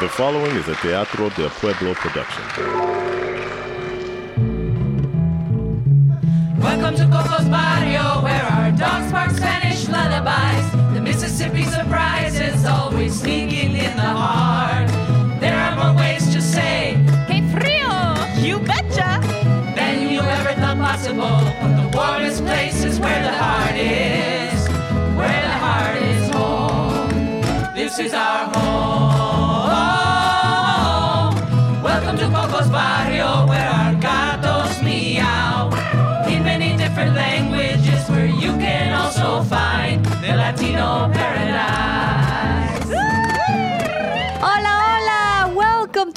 The following is a Teatro del Pueblo production. Welcome to Coco's Barrio, where our dogs bark Spanish lullabies. The Mississippi surprise is always sneaking in the heart. There are more ways to say, ¡Qué frío! You betcha! than you ever thought possible. But the warmest place is where the heart is, where the heart is home. This is our home.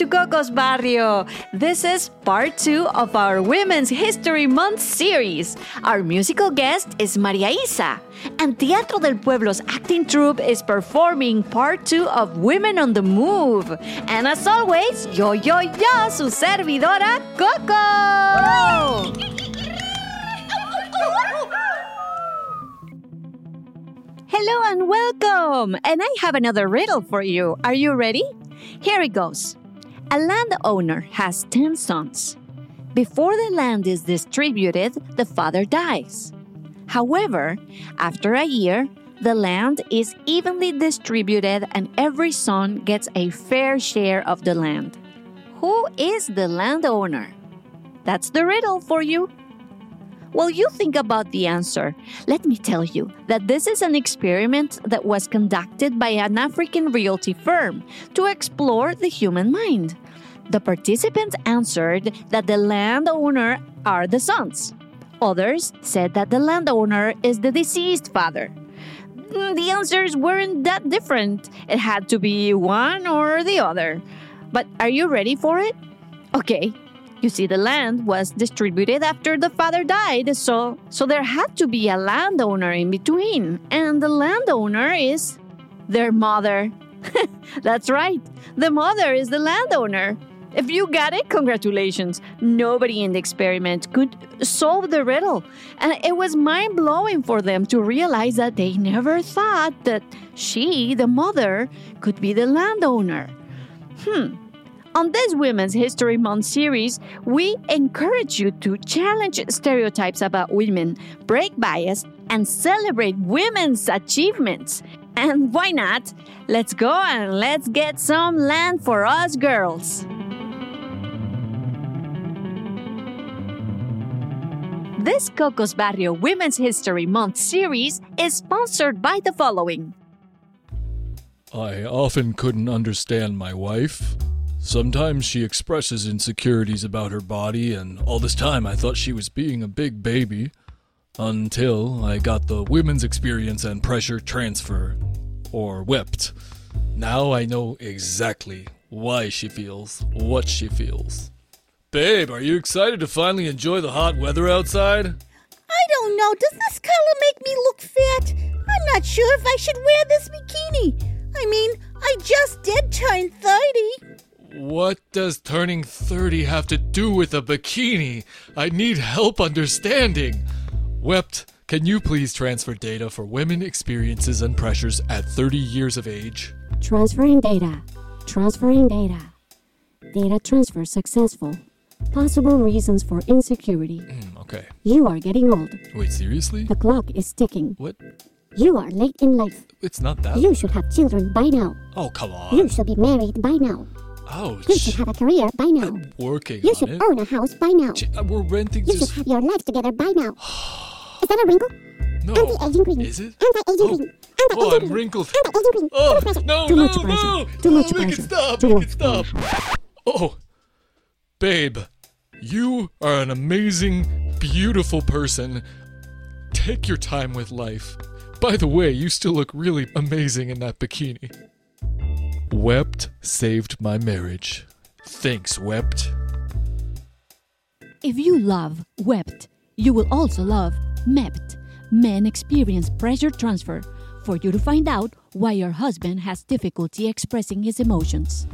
To Coco's Barrio. This is part two of our Women's History Month series. Our musical guest is Maria Isa, and Teatro del Pueblo's acting troupe is performing part two of Women on the Move. And as always, yo, yo, yo, su servidora, Coco! Hello and welcome! And I have another riddle for you. Are you ready? Here it goes. A landowner has 10 sons. Before the land is distributed, the father dies. However, after a year, the land is evenly distributed and every son gets a fair share of the land. Who is the landowner? That's the riddle for you. While you think about the answer, let me tell you that this is an experiment that was conducted by an African realty firm to explore the human mind. The participants answered that the landowner are the sons. Others said that the landowner is the deceased father. Mm, The answers weren't that different. It had to be one or the other. But are you ready for it? Okay, you see, the land was distributed after the father died, so so there had to be a landowner in between, and the landowner is their mother. That's right, the mother is the landowner. If you got it, congratulations. Nobody in the experiment could solve the riddle, and it was mind blowing for them to realize that they never thought that she, the mother, could be the landowner. Hmm. On this Women's History Month series, we encourage you to challenge stereotypes about women, break bias, and celebrate women's achievements. And why not? Let's go and let's get some land for us girls. This Cocos Barrio Women's History Month series is sponsored by the following. I often couldn't understand my wife. Sometimes she expresses insecurities about her body, and all this time I thought she was being a big baby. Until I got the women's experience and pressure transfer, or WEPT. Now I know exactly why she feels what she feels. Babe, are you excited to finally enjoy the hot weather outside? I don't know. Does this color make me look fat? I'm not sure if I should wear this bikini. I mean, I just did turn 30. What does turning 30 have to do with a bikini? I need help understanding. Wept, can you please transfer data for women experiences and pressures at 30 years of age? Transferring data. Transferring data. Data transfer successful. Possible reasons for insecurity. Hmm, okay. You are getting old. Wait, seriously? The clock is ticking. What? You are late in life. It's not that. You should have children by now. Oh, come on. You should be married by now. Ouch. You should have a career by now. I'm working You should it. own a house by now. Ch- uh, We're renting You should have your life together by now. Is that a wrinkle? No. Anti-aging cream. Is it? Anti-aging Oh. cream. Oh, Anti-aging I'm cream. wrinkled. Anti-aging cream. Oh, Too much pressure. no, Too no, much pressure. no. Too oh, much make pressure. it stop. Too make it stop. pressure. Oh, babe, you are an amazing, beautiful person. Take your time with life. By the way, you still look really amazing in that bikini. Wept saved my marriage. Thanks, Wept. If you love wept, you will also love MEPT. Men experience pressure transfer for you to find out why your husband has difficulty expressing his emotions.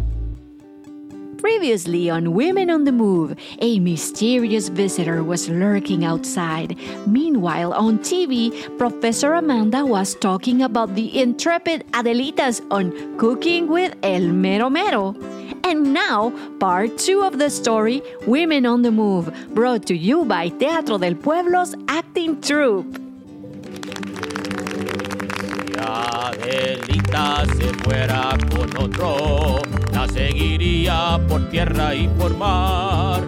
Previously on Women on the Move, a mysterious visitor was lurking outside. Meanwhile, on TV, Professor Amanda was talking about the intrepid Adelitas on Cooking with El Mero Mero. And now, part two of the story Women on the Move, brought to you by Teatro del Pueblo's acting troupe. Adelita se fuera con otro, seguiría por tierra y por mar.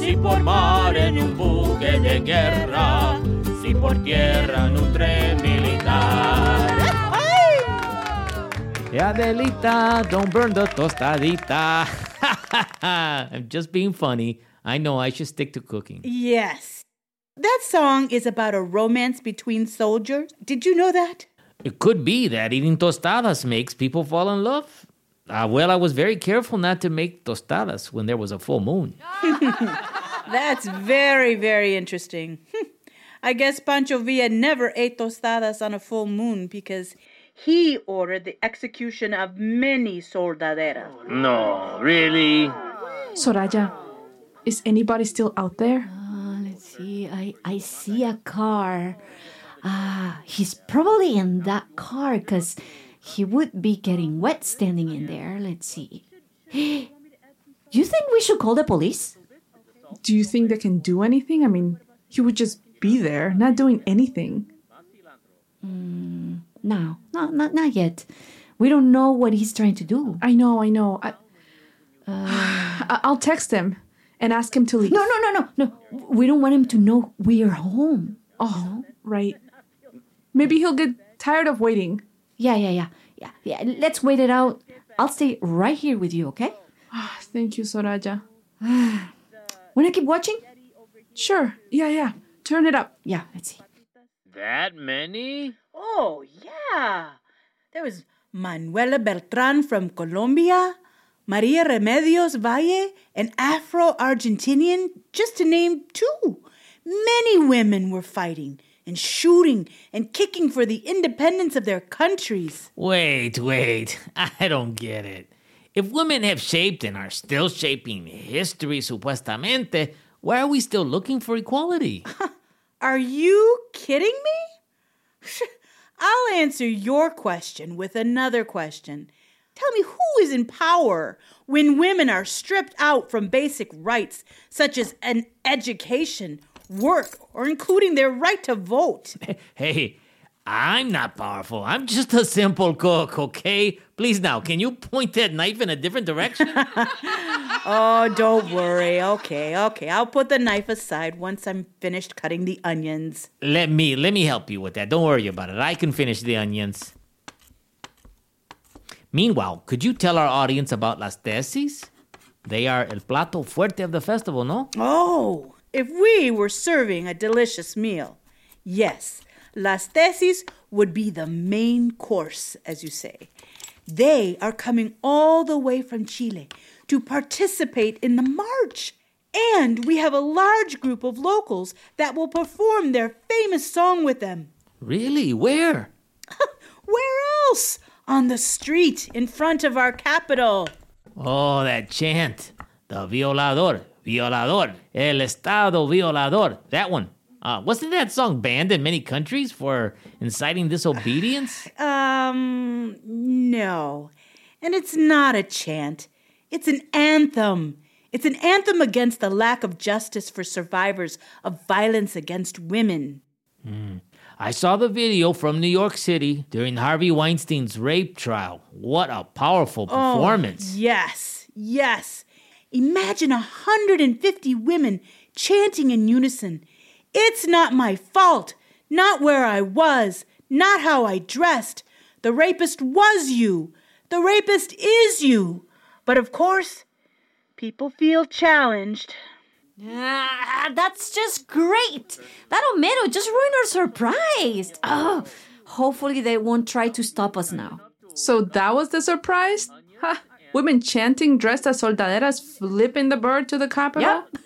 Si por mar en un buque de guerra, si por tierra en un tren militar. Hey, Adelita, don't burn the tostadita. I'm just being funny. I know I should stick to cooking. Yes. That song is about a romance between soldiers. Did you know that? It could be that eating tostadas makes people fall in love. Uh, well, I was very careful not to make tostadas when there was a full moon. That's very, very interesting. I guess Pancho Villa never ate tostadas on a full moon because he ordered the execution of many soldaderas. No, really? Soraya, is anybody still out there? Uh, let's see. I, I see a car. Ah, he's probably in that car because he would be getting wet standing in there. Let's see. Do you think we should call the police? Do you think they can do anything? I mean, he would just be there, not doing anything. Mm, no, no, not, not yet. We don't know what he's trying to do. I know, I know. I, I- I'll text him and ask him to leave. No, no, no, no, no. We don't want him to know we're home. Oh, right. Maybe he'll get tired of waiting. Yeah, yeah, yeah, yeah, yeah. Let's wait it out. I'll stay right here with you, okay? Ah, thank you, Soraya. Wanna keep watching? Sure. Yeah, yeah. Turn it up. Yeah, let's see. That many? Oh, yeah. There was Manuela Beltran from Colombia, Maria Remedios Valle, an Afro Argentinian, just to name two. Many women were fighting and shooting and kicking for the independence of their countries. Wait, wait. I don't get it. If women have shaped and are still shaping history, supuestamente, why are we still looking for equality? Are you kidding me? I'll answer your question with another question. Tell me who is in power when women are stripped out from basic rights such as an education, work, or including their right to vote? hey, I'm not powerful. I'm just a simple cook, okay? Please now, can you point that knife in a different direction? Oh, don't worry. Okay, okay. I'll put the knife aside once I'm finished cutting the onions. let me let me help you with that. Don't worry about it. I can finish the onions. Meanwhile, could you tell our audience about las tesis? They are el plato fuerte of the festival, no? Oh, if we were serving a delicious meal, yes, las tesis would be the main course, as you say. They are coming all the way from Chile to participate in the march. And we have a large group of locals that will perform their famous song with them. Really? Where? Where else? On the street in front of our capital. Oh, that chant. The violador, violador, el estado violador. That one. Uh, wasn't that song banned in many countries for inciting disobedience? Um, no. And it's not a chant, it's an anthem. It's an anthem against the lack of justice for survivors of violence against women. I saw the video from New York City during Harvey Weinstein's rape trial. What a powerful performance. Yes, yes. Imagine a 150 women chanting in unison. It's not my fault, not where I was, not how I dressed. The rapist was you. The rapist is you. But of course, people feel challenged. Ah, that's just great. That Homero just ruined our surprise. Oh, hopefully they won't try to stop us now. So that was the surprise? Ha! Women chanting dressed as soldaderas flipping the bird to the capital? Yep.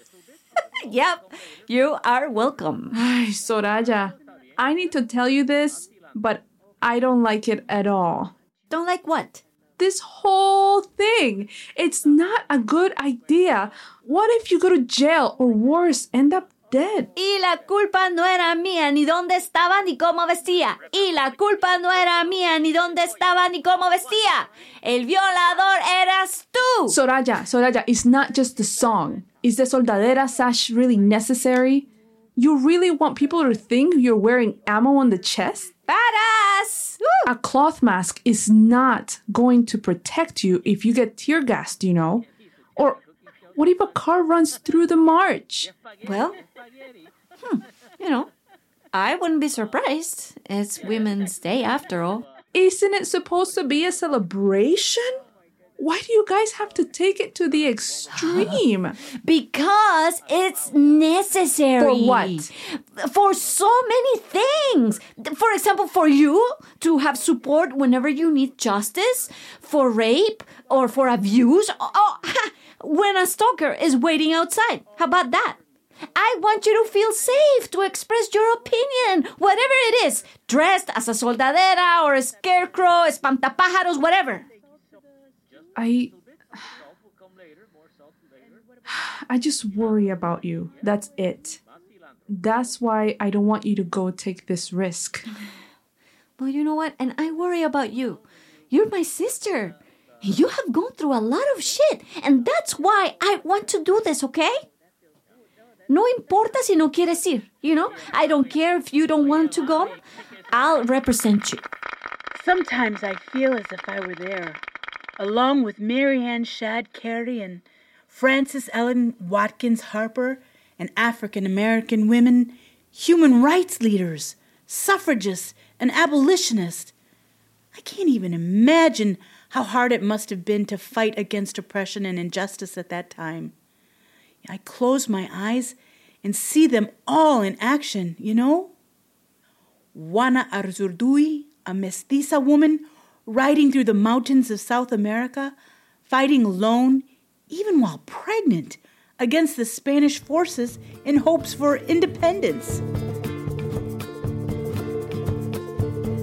yep. You are welcome. Ay, Soraya, I need to tell you this, but I don't like it at all. Don't like what? This whole whole thing. It's not a good idea. What if you go to jail or worse, end up dead? Y la culpa no era mía, ni dónde estaba, ni cómo vestía. Y la culpa no era mía, ni dónde estaba, ni cómo vestía. El violador eras tú. Soraya, Soraya, it's not just the song. Is the soldadera sash really necessary? You really want people to think you're wearing ammo on the chest? Badass. Woo. A cloth mask is not going to protect you if you get tear gassed, you know? Or what if a car runs through the march? Well, hmm, you know, I wouldn't be surprised. It's Women's Day after all. Isn't it supposed to be a celebration? Why do you guys have to take it to the extreme? Because it's necessary. For what? For so many things. For example, for you to have support whenever you need justice, for rape or for abuse. Oh, ha, when a stalker is waiting outside. How about that? I want you to feel safe to express your opinion, whatever it is, dressed as a soldadera or a scarecrow, espantapájaros, whatever. I I just worry about you. That's it. That's why I don't want you to go take this risk. Well, you know what? And I worry about you. You're my sister. You have gone through a lot of shit, and that's why I want to do this, okay? No importa si no quieres ir, you know? I don't care if you don't want to go. I'll represent you. Sometimes I feel as if I were there, along with Mary Ann Shadd Cary and Frances Ellen Watkins Harper and African American women, human rights leaders, suffragists, and abolitionists. I can't even imagine how hard it must have been to fight against oppression and injustice at that time. I close my eyes and see them all in action, you know? Juana Azurduy, a mestiza woman riding through the mountains of South America, fighting alone, even while pregnant, against the Spanish forces in hopes for independence.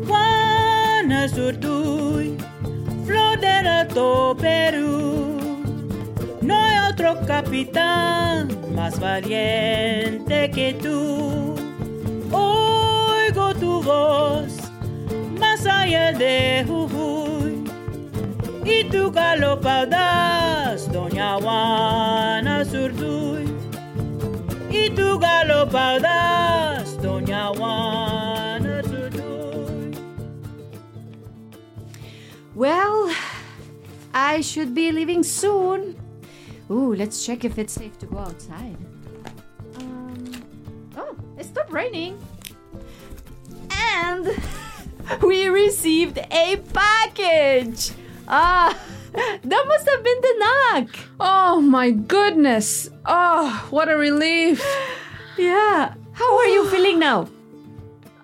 Juana Azurduy, del Alto Perú. No hay otro capitán más valiente que tú. Oigo tu voz más allá de Jujuy. Y tu galopa audaz, doña Juana Zurduy. Y tu galopa audaz, doña Juana I should be leaving soon. Ooh, let's check if it's safe to go outside. Um, oh, it stopped raining. And we received a package. Ah, that must have been the knock. Oh my goodness. Oh, what a relief. Yeah. How are you feeling now?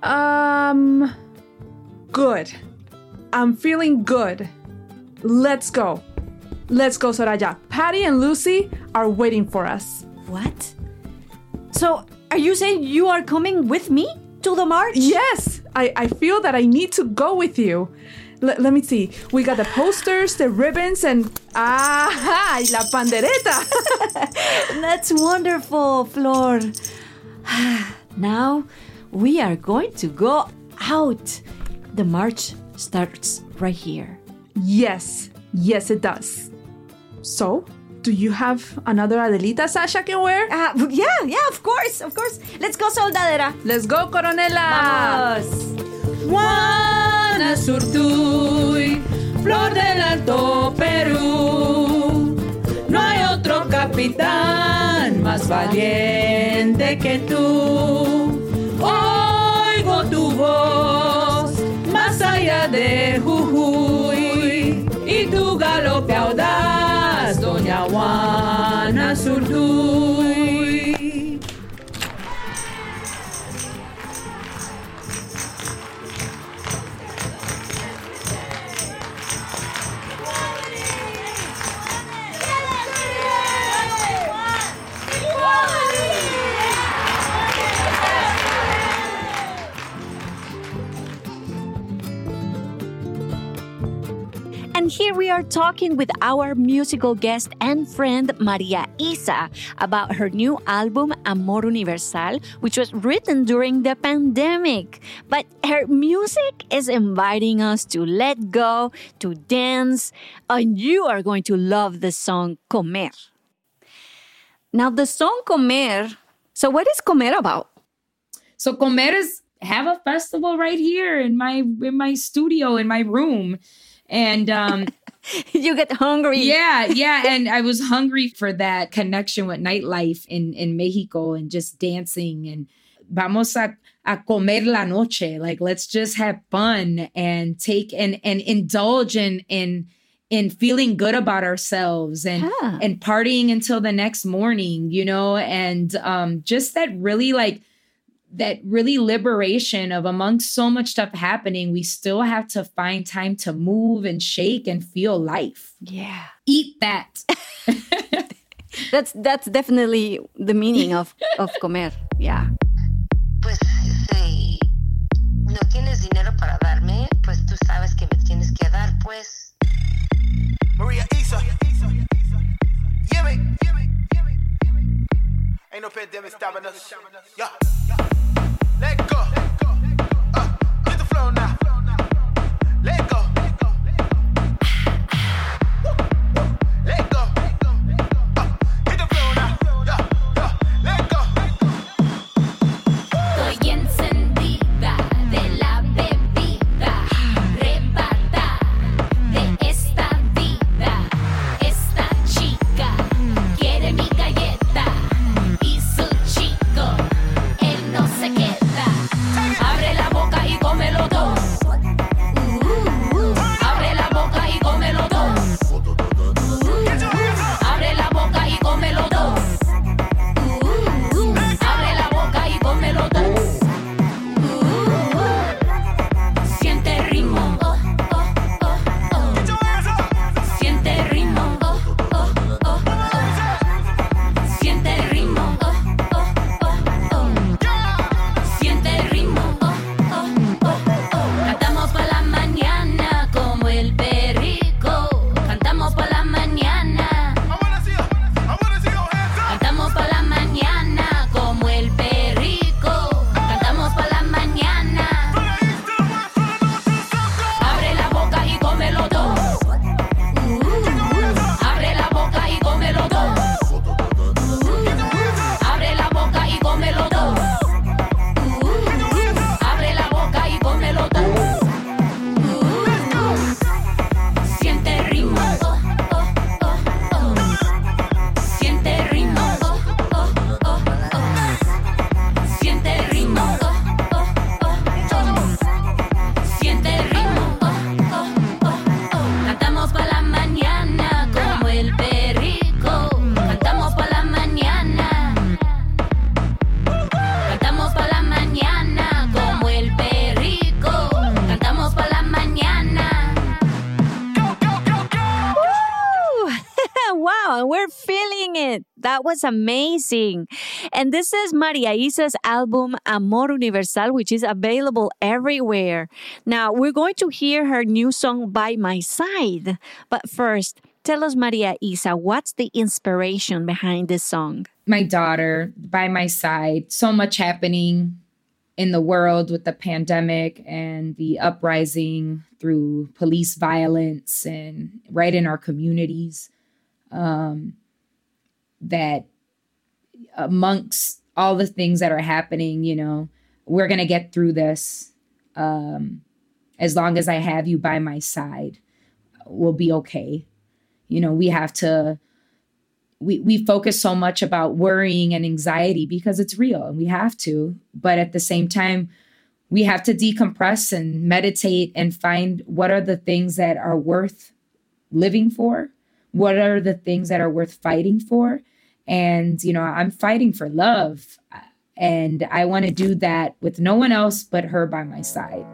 Um, good. I'm feeling good. Let's go. Let's go, Soraya. Patty and Lucy are waiting for us. What? So, are you saying you are coming with me to the march? Yes, I, I feel that I need to go with you. L- let me see. We got the posters, the ribbons, and ah, la pandereta. That's wonderful, Flor. now we are going to go out. The march starts right here. Yes, yes, it does. So, do you have another Adelita Sasha can wear? Uh, yeah, yeah, of course, of course. Let's go, soldadera. Let's go, Coronela. Vamos. Juana Zurduy, flor del Alto Perú. No hay otro capitán más valiente que tú. Oigo tu voz más allá de Jujuy y tu galope audaz, doña Juana Zurduy. Talking with our musical guest and friend Maria Isa about her new album Amor Universal, which was written during the pandemic. But her music is inviting us to let go, to dance, and you are going to love the song Comer. Now, the song Comer, so what is Comer about? So Comer is have a festival right here in my in my studio in my room. And um you get hungry. Yeah, yeah. And I was hungry for that connection with nightlife in, in Mexico and just dancing and vamos a, a comer la noche. Like let's just have fun and take and and indulge in in in feeling good about ourselves and Yeah. and partying until the next morning, you know, and um just that really like that really liberation of amongst so much stuff happening, we still have to find time to move and shake and feel life. Yeah. Eat that. That's that's definitely the meaning of, of comer. Yeah. Pues si no tienes dinero para darme, pues tú sabes que me tienes que dar, pues. Maria Isa. Me. Ain't no pandemic stopping us. Yeah. Let go. Was amazing. And this is Maria Isa's album Amor Universal, which is available everywhere. Now, we're going to hear her new song By My Side. But first, tell us, Maria Isa, what's the inspiration behind this song? My daughter by my side. So much happening in the world with the pandemic and the uprising through police violence and right in our communities. Um, that amongst all the things that are happening, you know, we're going to get through this. Um, as long as I have you by my side, we'll be okay. You know, we have to we we focus so much about worrying and anxiety because it's real and we have to, but at the same time we have to decompress and meditate and find what are the things that are worth living for? What are the things that are worth fighting for? And you know, I'm fighting for love and I want to do that with no one else but her by my side.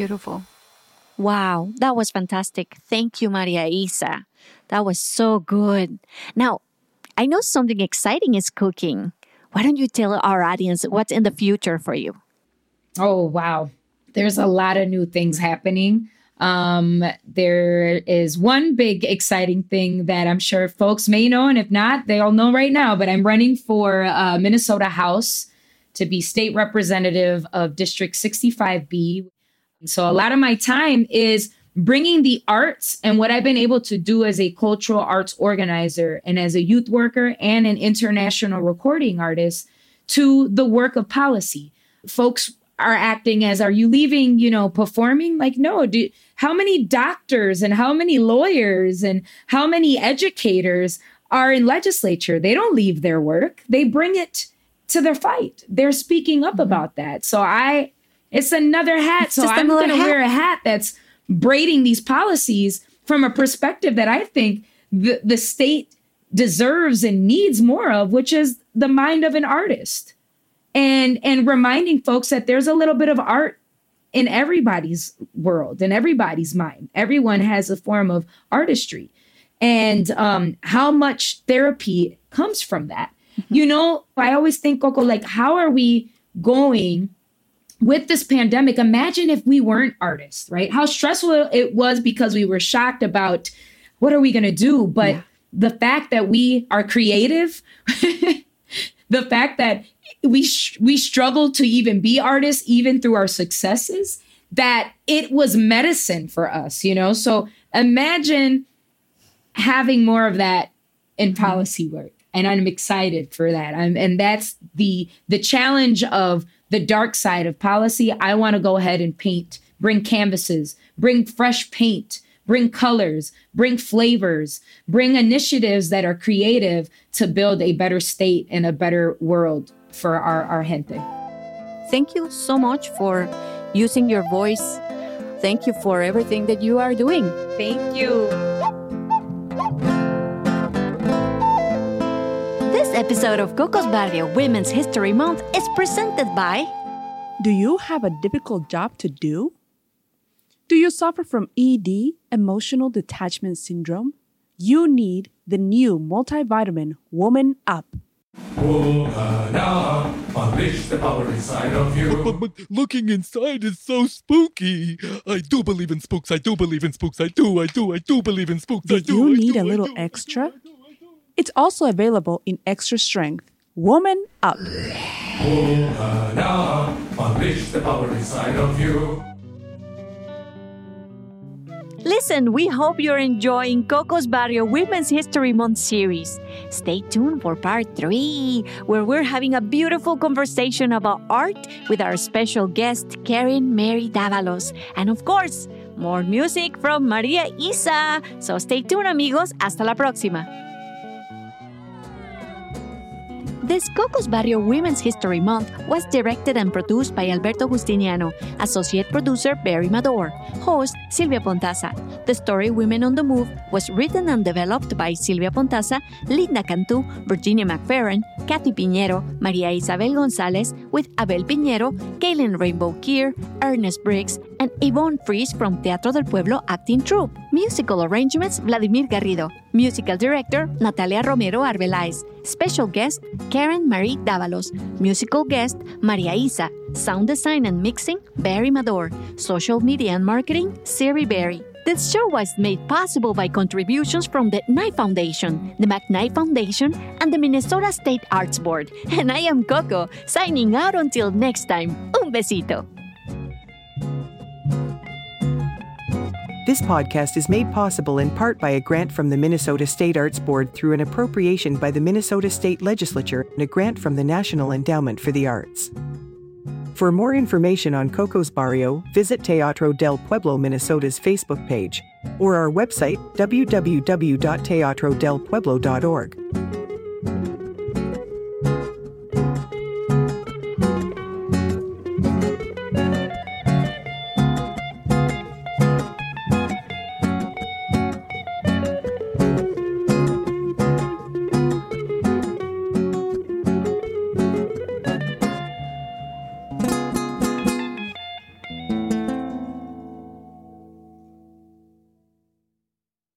Beautiful. Wow, that was fantastic. Thank you, Maria Isa. That was so good. Now, I know something exciting is cooking. Why don't you tell our audience what's in the future for you? Oh, wow. There's a lot of new things happening. Um, there is one big exciting thing that I'm sure folks may know, and if not, they all know right now. But I'm running for uh, Minnesota House to be state representative of District 65B. So a lot of my time is bringing the arts and what I've been able to do as a cultural arts organizer and as a youth worker and an international recording artist to the work of policy. Folks are acting as are you leaving you know performing? Like no do, how many doctors and how many lawyers and how many educators are in legislature? They don't leave their work. They bring it to their fight. They're speaking up mm-hmm. about that. So i it's another hat. It's so i'm going to wear a hat that's braiding these policies from a perspective that i think the, the state deserves and needs more of which is the mind of an artist. And and reminding folks that there's a little bit of art in everybody's world in everybody's mind. Everyone has a form of artistry. And um how much therapy comes from that. You know i always think coco like how are we going with this pandemic imagine if we weren't artists right? How stressful it was because we were shocked about what are we going to do? But the fact that we are creative the fact that we sh- we struggle to even be artists even through our successes that it was medicine for us you know? So imagine having more of that in mm-hmm. policy work and i'm excited for that. I'm, and that's the the challenge of the dark side of policy i want to go ahead and paint bring canvases bring fresh paint bring colors bring flavors bring initiatives that are creative to build a better state and a better world for our, our gente Thank you so much for using your voice. Thank you for everything that you are doing. Thank you. This episode of Cocos Barrio Women's History Month is presented by Do you have a difficult job to do? Do you suffer from ED, emotional detachment syndrome? You need the new multivitamin Woman Up. Woman up, Unleash the power inside of you. But, but looking inside is so spooky. I do believe in spooks. I do believe in spooks. I do. I do. I do believe in spooks. I Do do. you I need do, a I little do. extra? It's also available in extra strength. Woman Up. Woman up. Unleash the power inside of you. Listen, we hope you're enjoying Coco's Barrio Women's History Month series. Stay tuned for part three, where we're having a beautiful conversation about art with our special guest, Karen Mary Davalos. And of course, more music from Maria Isa. So stay tuned, amigos. Hasta la próxima. This Cocos Barrio Women's History Month was directed and produced by Alberto Justiniano, Associate Producer Barry Mador, host Silvia Pontaza. The story Women on the Move was written and developed by Silvia Pontaza, Linda Cantu, Virginia McFerrin, Kathy Piñero, Maria Isabel Gonzalez, with Abel Piñero, Kaylin Rainbow Keir, Ernest Briggs, and Yvonne Fries from Teatro del Pueblo Acting Troupe. Musical arrangements Vladimir Garrido. Musical director Natalia Romero Arbeláez. Special guest Karen Marie Davalos. Musical guest Maria Isa. Sound design and mixing Barry Mador. Social media and marketing Siri Berry. This show was made possible by contributions from the Knight Foundation, the McKnight Foundation, and the Minnesota State Arts Board. And I am Coco, signing out until next time. Un besito. This podcast is made possible in part by a grant from the Minnesota State Arts Board through an appropriation by the Minnesota State Legislature and a grant from the National Endowment for the Arts. For more information on Coco's Barrio, visit Teatro del Pueblo Minnesota's Facebook page or our website www.teatrodelpueblo.org.